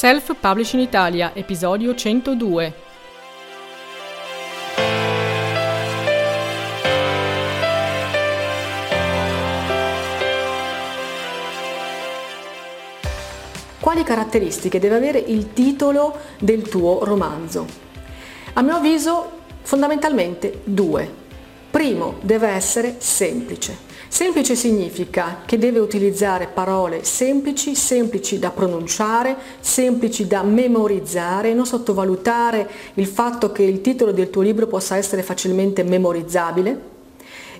Self Publishing Italia, episodio 102. Quali caratteristiche deve avere il titolo del tuo romanzo? A mio avviso fondamentalmente due. Primo, deve essere semplice. Semplice significa che deve utilizzare parole semplici, semplici da pronunciare, semplici da memorizzare, non sottovalutare il fatto che il titolo del tuo libro possa essere facilmente memorizzabile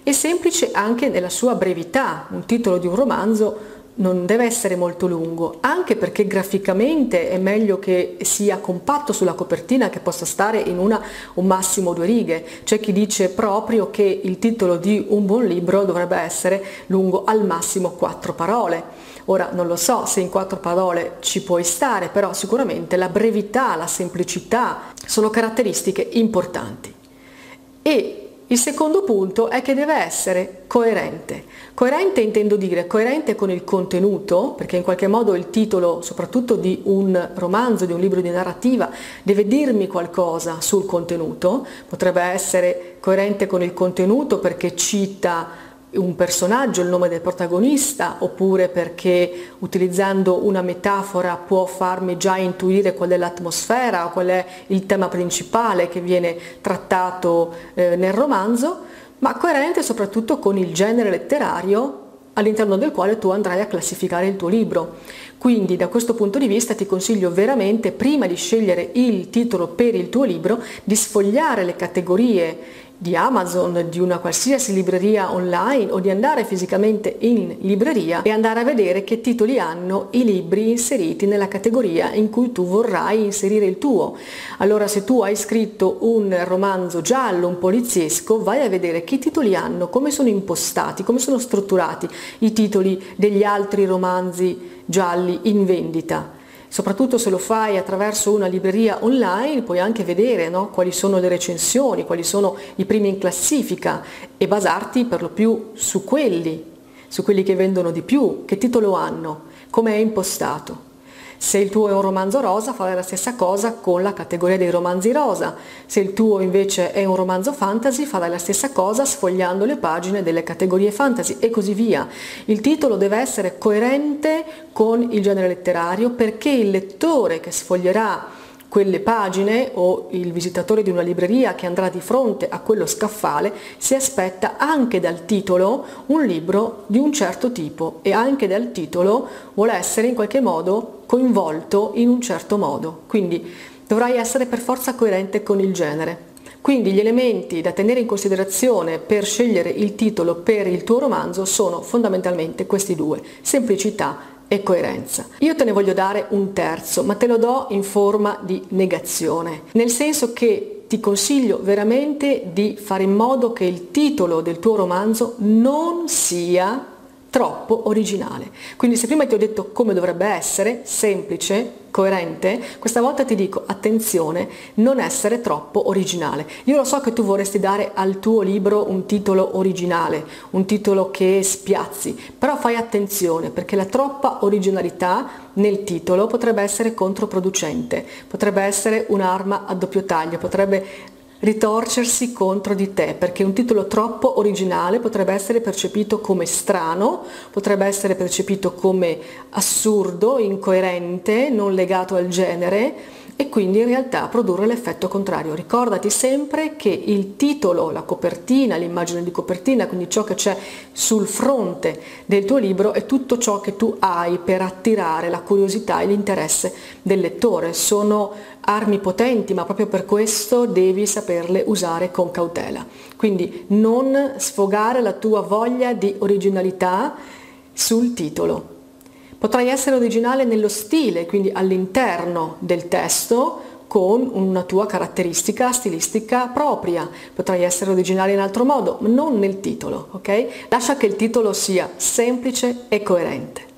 e semplice anche nella sua brevità. Un titolo di un romanzo non deve essere molto lungo, anche perché graficamente è meglio che sia compatto sulla copertina che possa stare in una un massimo due righe. C'è chi dice proprio che il titolo di un buon libro dovrebbe essere lungo al massimo quattro parole. Ora non lo so se in quattro parole ci puoi stare, però sicuramente la brevità, la semplicità sono caratteristiche importanti. E il secondo punto è che deve essere coerente. Coerente intendo dire coerente con il contenuto, perché in qualche modo il titolo, soprattutto di un romanzo, di un libro di narrativa, deve dirmi qualcosa sul contenuto. Potrebbe essere coerente con il contenuto perché cita un personaggio, il nome del protagonista, oppure perché utilizzando una metafora può farmi già intuire qual è l'atmosfera qual è il tema principale che viene trattato eh, nel romanzo, ma coerente soprattutto con il genere letterario all'interno del quale tu andrai a classificare il tuo libro. Quindi da questo punto di vista ti consiglio veramente, prima di scegliere il titolo per il tuo libro, di sfogliare le categorie di Amazon, di una qualsiasi libreria online o di andare fisicamente in libreria e andare a vedere che titoli hanno i libri inseriti nella categoria in cui tu vorrai inserire il tuo. Allora se tu hai scritto un romanzo giallo, un poliziesco, vai a vedere che titoli hanno, come sono impostati, come sono strutturati i titoli degli altri romanzi gialli in vendita soprattutto se lo fai attraverso una libreria online puoi anche vedere no, quali sono le recensioni, quali sono i primi in classifica e basarti per lo più su quelli, su quelli che vendono di più, che titolo hanno, come è impostato. Se il tuo è un romanzo rosa, fai la stessa cosa con la categoria dei romanzi rosa. Se il tuo invece è un romanzo fantasy, farai la stessa cosa sfogliando le pagine delle categorie fantasy e così via. Il titolo deve essere coerente con il genere letterario perché il lettore che sfoglierà quelle pagine o il visitatore di una libreria che andrà di fronte a quello scaffale si aspetta anche dal titolo un libro di un certo tipo e anche dal titolo vuole essere in qualche modo coinvolto in un certo modo. Quindi dovrai essere per forza coerente con il genere. Quindi gli elementi da tenere in considerazione per scegliere il titolo per il tuo romanzo sono fondamentalmente questi due, semplicità e coerenza. Io te ne voglio dare un terzo, ma te lo do in forma di negazione, nel senso che ti consiglio veramente di fare in modo che il titolo del tuo romanzo non sia troppo originale. Quindi se prima ti ho detto come dovrebbe essere, semplice, coerente, questa volta ti dico attenzione, non essere troppo originale. Io lo so che tu vorresti dare al tuo libro un titolo originale, un titolo che spiazzi, però fai attenzione perché la troppa originalità nel titolo potrebbe essere controproducente, potrebbe essere un'arma a doppio taglio, potrebbe ritorcersi contro di te, perché un titolo troppo originale potrebbe essere percepito come strano, potrebbe essere percepito come assurdo, incoerente, non legato al genere e quindi in realtà produrre l'effetto contrario. Ricordati sempre che il titolo, la copertina, l'immagine di copertina, quindi ciò che c'è sul fronte del tuo libro è tutto ciò che tu hai per attirare la curiosità e l'interesse del lettore. Sono armi potenti, ma proprio per questo devi saperle usare con cautela. Quindi non sfogare la tua voglia di originalità sul titolo Potrai essere originale nello stile, quindi all'interno del testo, con una tua caratteristica stilistica propria. Potrai essere originale in altro modo, ma non nel titolo, ok? Lascia che il titolo sia semplice e coerente.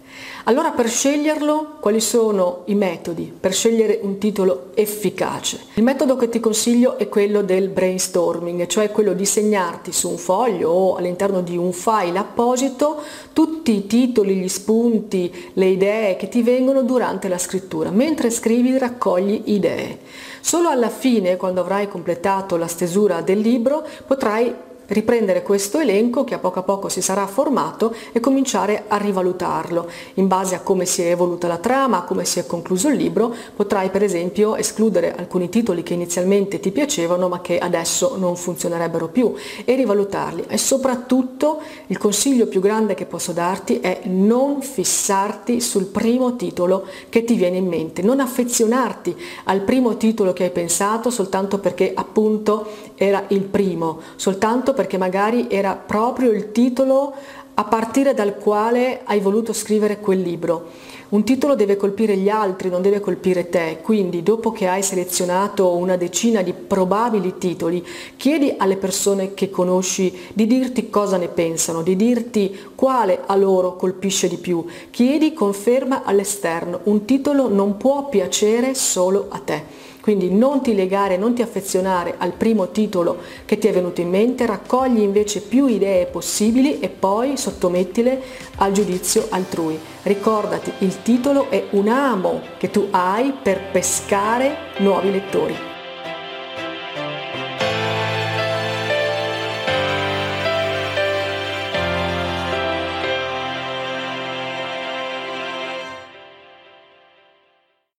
Allora per sceglierlo quali sono i metodi per scegliere un titolo efficace? Il metodo che ti consiglio è quello del brainstorming, cioè quello di segnarti su un foglio o all'interno di un file apposito tutti i titoli, gli spunti, le idee che ti vengono durante la scrittura. Mentre scrivi raccogli idee. Solo alla fine, quando avrai completato la stesura del libro, potrai riprendere questo elenco che a poco a poco si sarà formato e cominciare a rivalutarlo. In base a come si è evoluta la trama, a come si è concluso il libro, potrai per esempio escludere alcuni titoli che inizialmente ti piacevano ma che adesso non funzionerebbero più e rivalutarli. E soprattutto il consiglio più grande che posso darti è non fissarti sul primo titolo che ti viene in mente, non affezionarti al primo titolo che hai pensato soltanto perché appunto era il primo, soltanto perché magari era proprio il titolo a partire dal quale hai voluto scrivere quel libro. Un titolo deve colpire gli altri, non deve colpire te, quindi dopo che hai selezionato una decina di probabili titoli, chiedi alle persone che conosci di dirti cosa ne pensano, di dirti quale a loro colpisce di più. Chiedi conferma all'esterno, un titolo non può piacere solo a te. Quindi non ti legare, non ti affezionare al primo titolo che ti è venuto in mente, raccogli invece più idee possibili e poi sottomettile al giudizio altrui. Ricordati, il titolo è un amo che tu hai per pescare nuovi lettori.